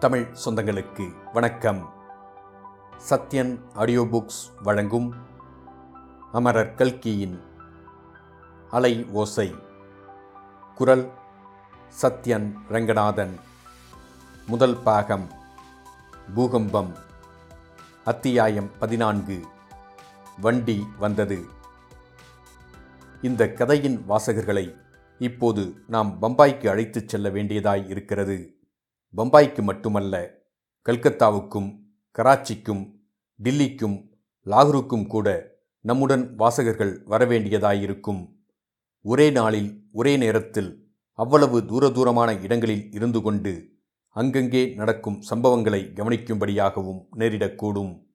தமிழ் சொந்தங்களுக்கு வணக்கம். Sathyan audio books வழங்கும் அமரர் கல்கியின் அலை ஓசை. குரல் சத்யன் ரங்கநாதன். முதல் பாகம் பூகம்பம். அத்தியாயம் பதினான்கு. வண்டி வந்தது. இந்த கதையின் வாசகர்களை இப்போது நாம் பம்பாய்க்கு அழைத்துச் செல்ல வேண்டியதாய் இருக்கிறது. பம்பாய்க்கு மட்டுமல்ல கல்கத்தாவுக்கும் கராச்சிக்கும் டில்லிக்கும் லாகூருக்கும் கூட நம்முடன் வாசகர்கள் வரவேண்டியதாயிருக்கும். ஒரே நாளில் ஒரே நேரத்தில் அவ்வளவு தூர தூரமான இடங்களில் இருந்து கொண்டு அங்கங்கே நடக்கும் சம்பவங்களை கவனிக்கும்படியாகவும் நேரிடக்கூடும்.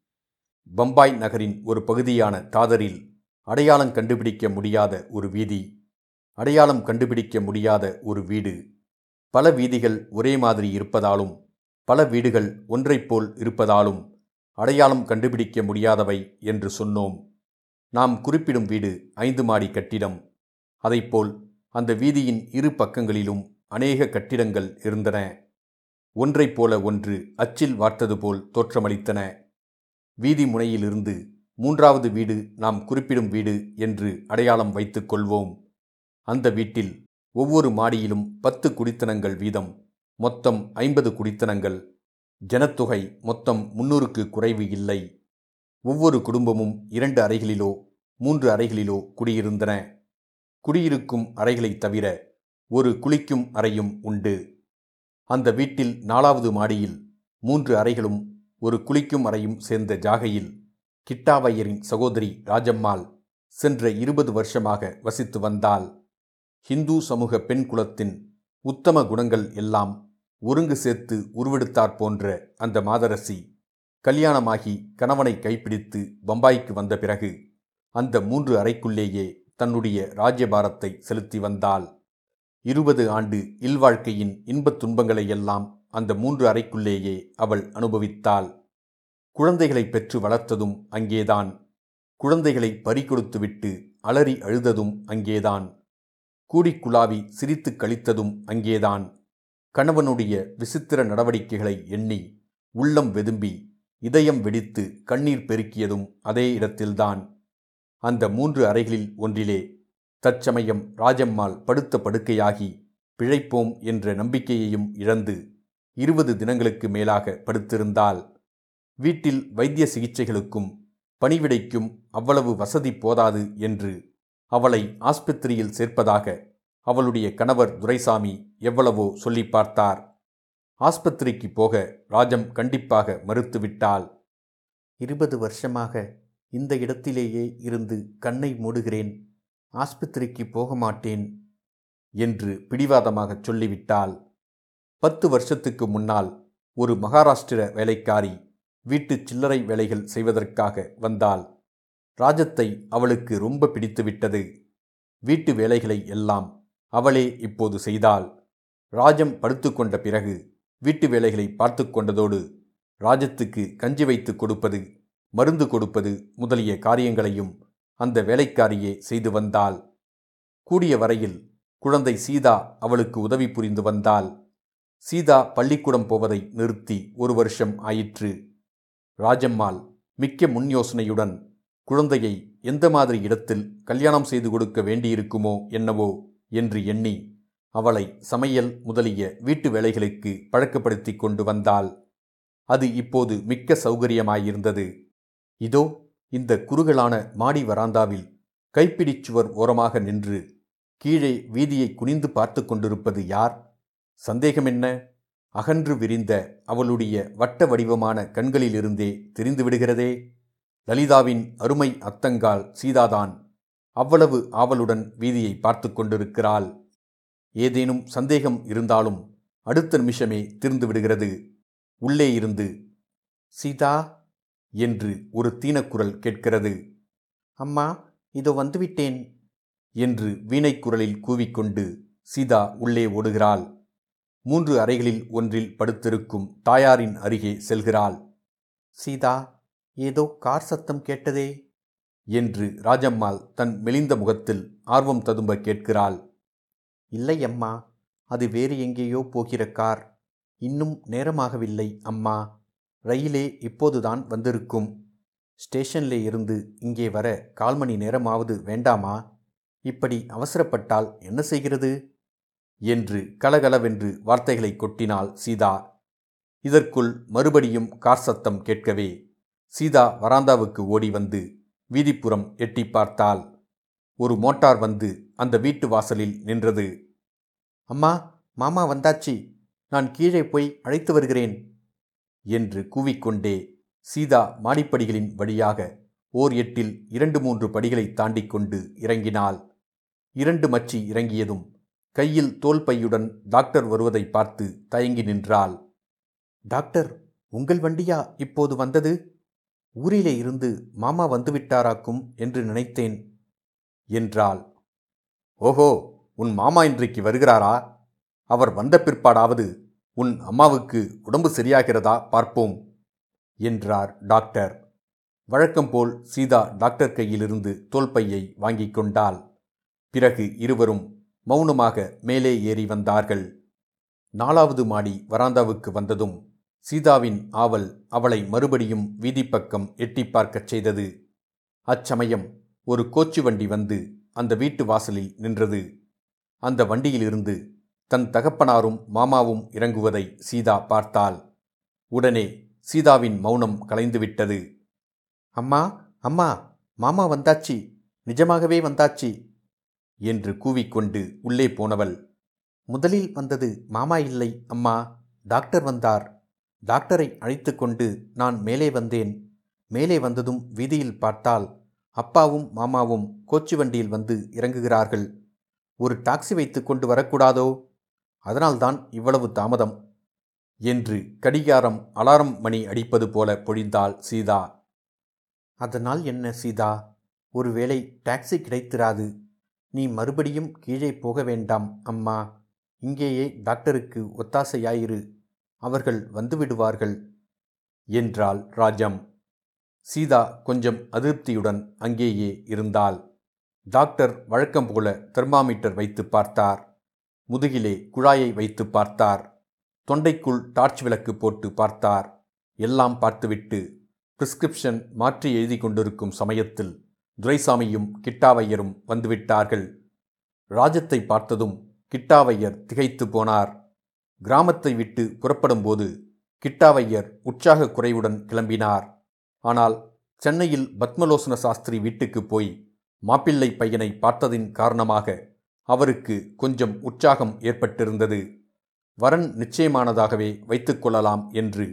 பம்பாய் நகரின் ஒரு பகுதியான தாதரில் அடையாளம் கண்டுபிடிக்க முடியாத ஒரு வீதி அடையாளம் கண்டுபிடிக்க முடியாத ஒரு வீடு. பல வீதிகள் ஒரே மாதிரி இருப்பதாலும் பல வீடுகள் ஒன்றைப்போல் இருப்பதாலும் அடையாளம் கண்டுபிடிக்க முடியாதவை என்று சொன்னோம். நாம் குறிப்பிடும் வீடு ஐந்து மாடி கட்டிடம். அதைப்போல் அந்த வீதியின் இரு பக்கங்களிலும் அநேக கட்டிடங்கள் இருந்தன. ஒன்றைப் போல ஒன்று அச்சில் வார்த்தது போல் தோற்றமளித்தன. வீதி முனையிலிருந்து மூன்றாவது வீடு நாம் குறிப்பிடும் வீடு என்று அடையாளம் வைத்துக் கொள்வோம். அந்த வீட்டில் ஒவ்வொரு மாடியிலும் பத்து குடித்தனங்கள் வீதம். மொத்தம் ஐம்பது குடித்தனங்கள். ஜனத்தொகை மொத்தம் முன்னூறுக்கு குறைவு இல்லை. ஒவ்வொரு குடும்பமும் இரண்டு அறைகளிலோ மூன்று அறைகளிலோ குடியிருந்தன. குடியிருக்கும் அறைகளைத் தவிர ஒரு குளிக்கும் அறையும் உண்டு. அந்த வீட்டில் நாலாவது மாடியில் மூன்று அறைகளும் ஒரு குளிக்கும் அறையும் சேர்ந்த ஜாகையில் கிட்டாவையரின் சகோதரி ராஜம்மாள் சென்ற இருபது வருஷமாக வசித்து வந்தாள். ஹிந்து சமூக பெண் குலத்தின் உத்தம குணங்கள் எல்லாம் ஒருங்கு சேர்த்து உருவெடுத்தாற் போன்ற அந்த மாதரசி கல்யாணமாகி கணவனை கைப்பிடித்து பம்பாய்க்கு வந்த பிறகு அந்த மூன்று அறைக்குள்ளேயே தன்னுடைய ராஜ்யபாரத்தை செலுத்தி வந்தாள். இருபது ஆண்டு இல்வாழ்க்கையின் இன்பத் துன்பங்களையெல்லாம் அந்த மூன்று அறைக்குள்ளேயே அவள் அனுபவித்தாள். குழந்தைகளை பெற்று வளர்த்ததும் அங்கேதான். குழந்தைகளை பறிகொடுத்துவிட்டு அலறி அழுததும் அங்கேதான். கூடிக்குழாவி சிரித்து கழித்ததும் அங்கேதான். கணவனுடைய விசித்திர நடவடிக்கைகளை எண்ணி உள்ளம் வெதும்பி இதயம் வெடித்து கண்ணீர் பெருக்கியதும் அதே இடத்தில்தான். அந்த மூன்று அறைகளில் ஒன்றிலே தற்சமயம் ராஜம்மாள் படுத்த படுக்கையாகி பிழைப்போம் என்ற நம்பிக்கையையும் இழந்து இருபது தினங்களுக்கு மேலாக படுத்திருந்தால் வீட்டில் வைத்திய சிகிச்சைகளுக்கும் பணிவிடைக்கும் அவ்வளவு வசதி போதாது என்று அவளை ஆஸ்பத்திரியில் சேர்ப்பதாக அவளுடைய கணவர் துரைசாமி எவ்வளவோ சொல்லி பார்த்தார். ஆஸ்பத்திரிக்கு போக ராஜம் கண்டிப்பாக மறுத்துவிட்டாள். இருபது வருஷமாக இந்த இடத்திலேயே இருந்து கண்ணை மூடுகிறேன். ஆஸ்பத்திரிக்கு போக மாட்டேன் என்று பிடிவாதமாகச் சொல்லிவிட்டாள். பத்து வருஷத்துக்கு முன்னால் ஒரு மகாராஷ்டிர வேலைக்காரி வீட்டு சில்லறை வேலைகள் செய்வதற்காக வந்தாள். ராஜத்தை அவளுக்கு ரொம்ப பிடித்துவிட்டது. வீட்டு வேலைகளை எல்லாம் அவளே இப்போது செய்தாள். ராஜம் படுத்துக்கொண்ட பிறகு வீட்டு வேலைகளை பார்த்து கொண்டதோடு ராஜத்துக்கு கஞ்சி வைத்து கொடுப்பது மருந்து கொடுப்பது முதலிய காரியங்களையும் அந்த வேலைக்காரியே செய்து வந்தாள். கூடிய வரையில் குழந்தை சீதா அவளுக்கு உதவி புரிந்து வந்தாள். சீதா பள்ளிக்கூடம் போவதை நிறுத்தி ஒரு வருஷம் ஆயிற்று. ராஜம்மாள் மிக்க முன் யோசனையுடன் குழந்தையை எந்த மாதிரி இடத்தில் கல்யாணம் செய்து கொடுக்க வேண்டியிருக்குமோ என்னவோ என்று எண்ணி அவளை சமையல் முதலிய வீட்டு வேலைகளுக்கு பழக்கப்படுத்தி கொண்டு வந்தாள். அது இப்போது மிக்க சௌகரியமாயிருந்தது. இதோ இந்த குறுகலான மாடி வராந்தாவில் கைப்பிடிச்சுவர் ஓரமாக நின்று கீழே வீதியை குனிந்து பார்த்து கொண்டிருப்பது யார்? சந்தேகமென்ன? அகன்று விரிந்த அவளுடைய வட்ட வடிவமான கண்களிலிருந்தே தெரிந்துவிடுகிறதே. லலிதாவின் அருமை அத்தங்கால் சீதாதான் அவ்வளவு ஆவலுடன் வீதியை பார்த்து கொண்டிருக்கிறாள். ஏதேனும் சந்தேகம் இருந்தாலும் அடுத்த நிமிஷமே தீர்ந்து விடுகிறது. உள்ளே இருந்து சீதா என்று ஒரு தீனக்குரல் கேட்கிறது. அம்மா இதோ வந்துவிட்டேன் என்று வீணைக்குரலில் கூவிக்கொண்டு சீதா உள்ளே ஓடுகிறாள். மூன்று அறைகளில் ஒன்றில் படுத்திருக்கும் தாயாரின் அருகே செல்கிறாள். சீதா ஏதோ கார் சத்தம் கேட்டதே. என்று ராஜம்மாள் தன் மெலிந்த முகத்தில் ஆர்வம் ததும்ப கேட்கிறாள். இல்லை அம்மா அது வேறு எங்கேயோ போகிற கார். இன்னும் நேரமாகவில்லை அம்மா. ரயிலே இப்போதுதான் வந்திருக்கும். ஸ்டேஷன்லே இருந்து இங்கே வர கால் மணி நேரமாவது வேண்டாமா? இப்படி அவசரப்பட்டால் என்ன செய்கிறது? என்று கலகலவென்று வார்த்தைகளை கொட்டினாள் சீதா. இதற்குள் மறுபடியும் கார் சத்தம் கேட்கவே சீதா வராந்தாவுக்கு ஓடி வந்து வீதிப்புறம் எட்டி பார்த்தாள். ஒரு மோட்டார் வந்து அந்த வீட்டு வாசலில் நின்றது. அம்மா மாமா வந்தாச்சி. நான் கீழே போய் அழைத்து வருகிறேன். என்று கூவிக்கொண்டே சீதா மாடிப்படிகளின் வழியாக ஓர் எட்டில் இரண்டு மூன்று படிகளை தாண்டிக் கொண்டு இறங்கினாள். இரண்டு மச்சி இறங்கியதும் கையில் தோல் பையுடன் டாக்டர் வருவதை பார்த்து தயங்கி நின்றாள். டாக்டர் உங்கள் வண்டியா இப்போது வந்தது? ஊரிலே இருந்து மாமா வந்துவிட்டாராக்கும் என்று நினைத்தேன். என்றாள். ஓஹோ உன் மாமா இன்றைக்கு வருகிறாரா? அவர் வந்த பிற்பாடாவது உன் அம்மாவுக்கு உடம்பு சரியாகிறதா பார்ப்போம் என்றார் டாக்டர். வழக்கம்போல் சீதா டாக்டர் கையிலிருந்து தோல்பையை வாங்கிக் கொண்டாள். பிறகு இருவரும் மௌனமாக மேலே ஏறி வந்தார்கள். நாலாவது மாடி வராந்தாவுக்கு வந்ததும் சீதாவின் ஆவல் அவளை மறுபடியும் வீதிப்பக்கம் எட்டி பார்க்கச் செய்தது. அச்சமயம் ஒரு கோச்சு வண்டி வந்து அந்த வீட்டு வாசலில் நின்றது. அந்த வண்டியிலிருந்து தன் தகப்பனாரும் மாமாவும் இறங்குவதை சீதா பார்த்தாள். உடனே சீதாவின் மௌனம் கலைந்துவிட்டது. அம்மா அம்மா மாமா வந்தாச்சி. நிஜமாகவே வந்தாச்சி என்று கூவிக்கொண்டு உள்ளே போனவள். முதலில் வந்தது மாமா இல்லை அம்மா. டாக்டர் வந்தார். டாக்டரை அழைத்து கொண்டு நான் மேலே வந்தேன். மேலே வந்ததும் வீதியில் பார்த்தால் அப்பாவும் மாமாவும் கோச்சு வண்டியில் வந்து இறங்குகிறார்கள். ஒரு டாக்ஸி வைத்து கொண்டு வரக்கூடாதோ? அதனால்தான் இவ்வளவு தாமதம். என்று கடிகாரம் அலாரம் மணி அடிப்பது போல பொழிந்தாள் சீதா. அதனால் என்ன சீதா? ஒருவேளை டாக்ஸி கிடைத்திராது. நீ மறுபடியும் கீழே போக வேண்டாம் அம்மா. இங்கேயே டாக்டருக்கு ஒத்தாசையாயிரு. அவர்கள் வந்துவிடுவார்கள் என்றாள் ராஜம். சீதா கொஞ்சம் அதிருப்தியுடன் அங்கேயே இருந்தாள். டாக்டர் வழக்கம் போல தெர்மாமீட்டர் வைத்து பார்த்தார். முதுகிலே குழாயை வைத்து பார்த்தார். தொண்டைக்குள் டார்ச் விளக்கு போட்டு பார்த்தார். எல்லாம் பார்த்துவிட்டு பிரிஸ்கிரிப்ஷன் மாற்றி எழுதி கொண்டிருக்கும் சமயத்தில் துரைசாமியும் கிட்டாவையரும் வந்துவிட்டார்கள். ராஜத்தை பார்த்ததும் கிட்டாவையர் திகைத்து போனார். கிராமத்தை விட்டு புறப்படும்போது கிட்டாவையர் உற்சாக குறைவுடன் கிளம்பினார். ஆனால் சென்னையில் பத்மலோசன சாஸ்திரி வீட்டுக்கு போய் மாப்பிள்ளை பையனை பார்த்ததின் காரணமாக அவருக்கு கொஞ்சம் உற்சாகம் ஏற்பட்டிருந்தது. வரன் நிச்சயமானதாகவே வைத்துக்கொள்ளலாம் என்று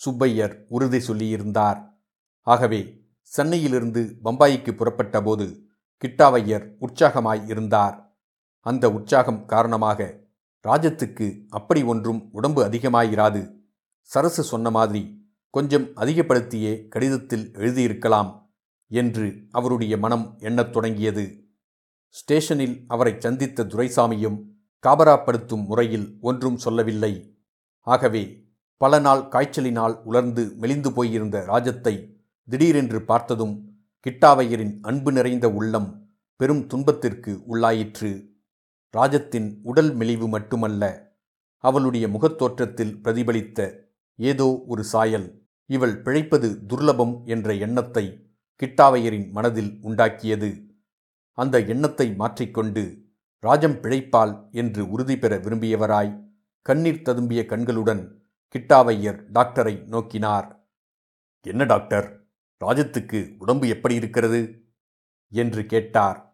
சுப்பையர் உறுதி சொல்லியிருந்தார். ஆகவே சென்னையிலிருந்து பம்பாய்க்கு புறப்பட்டபோது கிட்டாவையர் உற்சாகமாய் இருந்தார். அந்த உற்சாகம் காரணமாக ராஜத்துக்கு அப்படி ஒன்றும் உடம்பு அதிகமாயிராது. சரசு சொன்ன மாதிரி கொஞ்சம் அதிகப்படுத்தியே கடிதத்தில் எழுதியிருக்கலாம் என்று அவருடைய மனம் எண்ணத் தொடங்கியது. ஸ்டேஷனில் அவரை சந்தித்த துரைசாமியும் காபராப்படுத்தும் முறையில் ஒன்றும் சொல்லவில்லை. ஆகவே பல நாள் காய்ச்சலினால் உலர்ந்து மெலிந்து போயிருந்த ராஜத்தை திடீரென்று பார்த்ததும் கிட்டாவையரின் அன்பு நிறைந்த உள்ளம் பெரும் துன்பத்திற்கு உள்ளாயிற்று. ராஜத்தின் உடல் மெலிவு மட்டுமல்ல அவளுடைய முகத்தோற்றத்தில் பிரதிபலித்த ஏதோ ஒரு சாயல் இவள் பிழைப்பது துர்லபம் என்ற எண்ணத்தை கிட்டாவையரின் மனதில் உண்டாக்கியது. அந்த எண்ணத்தை மாற்றிக்கொண்டு ராஜம் பிழைப்பால் என்று உறுதி பெற விரும்பியவராய் கண்ணீர் ததும்பிய கண்களுடன் கிட்டாவையர் டாக்டரை நோக்கினார். என்ன டாக்டர்? ராஜத்துக்கு உடம்பு எப்படி இருக்கிறது? என்று கேட்டார்.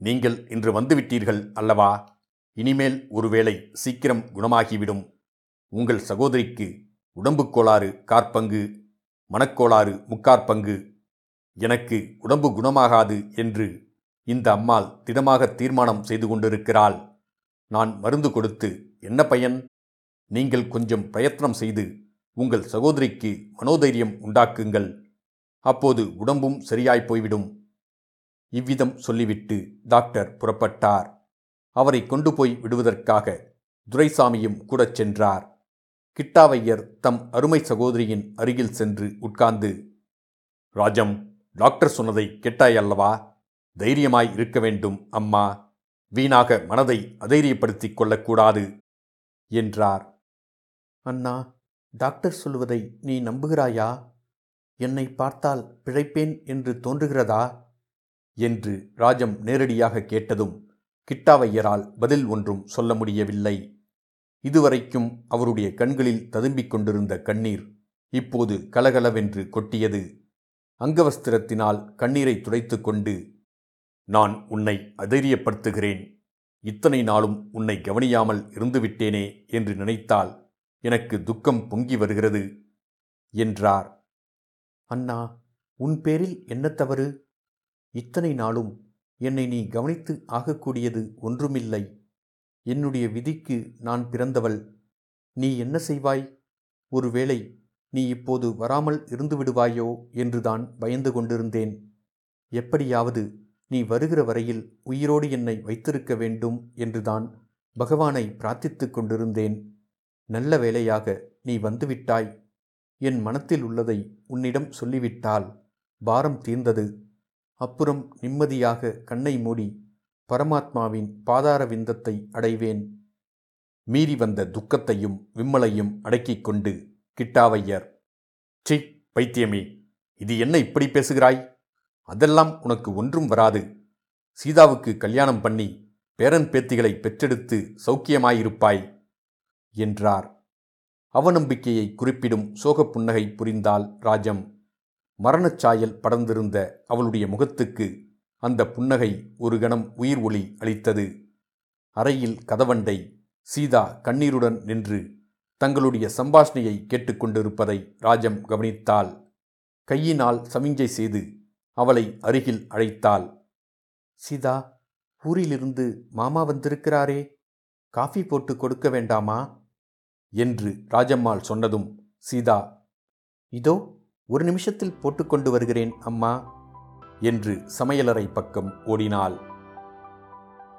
நீங்கள் இன்று வந்துவிட்டீர்கள் அல்லவா? இனிமேல் ஒருவேளை சீக்கிரம் குணமாகிவிடும். உங்கள் சகோதரிக்கு உடம்புக் கோளாறு காற்பங்கு மனக்கோளாறு முக்காற்பங்கு. எனக்கு உடம்பு குணமாகாது என்று இந்த அம்மாள் திடமாக தீர்மானம் செய்து கொண்டிருக்கிறாள். நான் மருந்து கொடுத்து என்ன பயன்? நீங்கள் கொஞ்சம் பிரயத்னம் செய்து உங்கள் சகோதரிக்கு மனோதைரியம் உண்டாக்குங்கள். அப்போது உடம்பும் சரியாய் போய்விடும். இவ்விதம் சொல்லிவிட்டு டாக்டர் புறப்பட்டார். அவரை கொண்டு போய் விடுவதற்காக துரைசாமியும் கூடச் சென்றார். கிட்டாவையர் தம் அருமை சகோதரியின் அருகில் சென்று உட்கார்ந்து ராஜம் டாக்டர் சொன்னதை கேட்டாயல்லவா தைரியமாய் இருக்க வேண்டும் அம்மா. வீணாக மனதை அதைரியப்படுத்திக் கொள்ளக்கூடாது என்றார். அண்ணா டாக்டர் சொல்வதை நீ நம்புகிறாயா? என்னை பார்த்தால் பிழைப்பேன் என்று தோன்றுகிறதா? என்று ராஜம் நேரடியாக கேட்டதும் கிட்டாவையரால் பதில் ஒன்றும் சொல்ல முடியவில்லை. இதுவரைக்கும் அவருடைய கண்களில் ததும்பிக் கொண்டிருந்த கண்ணீர் இப்போது கலகலவென்று கொட்டியது. அங்கவஸ்திரத்தினால் கண்ணீரை துடைத்து கொண்டு நான் உன்னை அதைரியப்படுத்துகிறேன். இத்தனை நாளும் உன்னை கவனியாமல் இருந்துவிட்டேனே என்று நினைத்தால் எனக்கு துக்கம் பொங்கி வருகிறது என்றார். அண்ணா உன் பேரில் என்ன தவறு? இத்தனை நாளும் என்னை நீ கவனித்து ஆகக்கூடியது ஒன்றுமில்லை. என்னுடைய விதிக்கு நான் பிறந்தவள். நீ என்ன செய்வாய்? ஒருவேளை நீ இப்போது வராமல் இருந்து விடுவாயோ? என்றுதான் பயந்து கொண்டிருந்தேன். எப்படியாவது நீ வருகிற வரையில் உயிரோடு என்னை வைத்திருக்க வேண்டும் என்றுதான் பகவானை பிரார்த்தித்துக் கொண்டிருந்தேன். நல்ல வேளையாக நீ வந்துவிட்டாய். என் மனத்தில் உள்ளதை உன்னிடம் சொல்லிவிட்டால் பாரம் தீர்ந்தது. அப்புறம் நிம்மதியாக கண்ணை மூடி பரமாத்மாவின் பாதார விந்தத்தை அடைவேன். மீறி வந்த துக்கத்தையும் விம்மலையும் அடக்கிக் கொண்டு கிட்டாவையர் சி பைத்தியமே இது என்ன இப்படி பேசுகிறாய்? அதெல்லாம் உனக்கு ஒன்றும் வராது. சீதாவுக்கு கல்யாணம் பண்ணி பேரன் பேத்திகளை பெற்றெடுத்து சௌக்கியமாயிருப்பாய் என்றார். அவநம்பிக்கையை குறிப்பிடும் சோகப் புன்னகை புரிந்தால் ராஜம். மரணச்சாயல் படர்ந்திருந்த அவளுடைய முகத்துக்கு அந்த புன்னகை ஒரு கணம் உயிர் ஒளி அளித்தது. அறையில் கதவண்டை சீதா கண்ணீருடன் நின்று தங்களுடைய சம்பாஷணையை கேட்டுக்கொண்டிருப்பதை ராஜம் கவனித்தாள். கையினால் சமிஞ்சை செய்து அவளை அருகில் அழைத்தாள். சீதா ஊரிலிருந்து மாமா வந்திருக்கிறாரே. காஃபி போட்டு கொடுக்க வேண்டாமா? என்று ராஜம்மாள் சொன்னதும் சீதா இதோ ஒரு நிமிஷத்தில் போட்டுக்கொண்டு வருகிறேன் அம்மா என்று சமையலறை பக்கம் ஓடினாள்.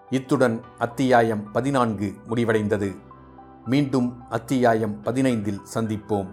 இத்துடன் அத்தியாயம் பதினான்கு முடிவடைந்தது. மீண்டும் அத்தியாயம் பதினைந்தில் சந்திப்போம்.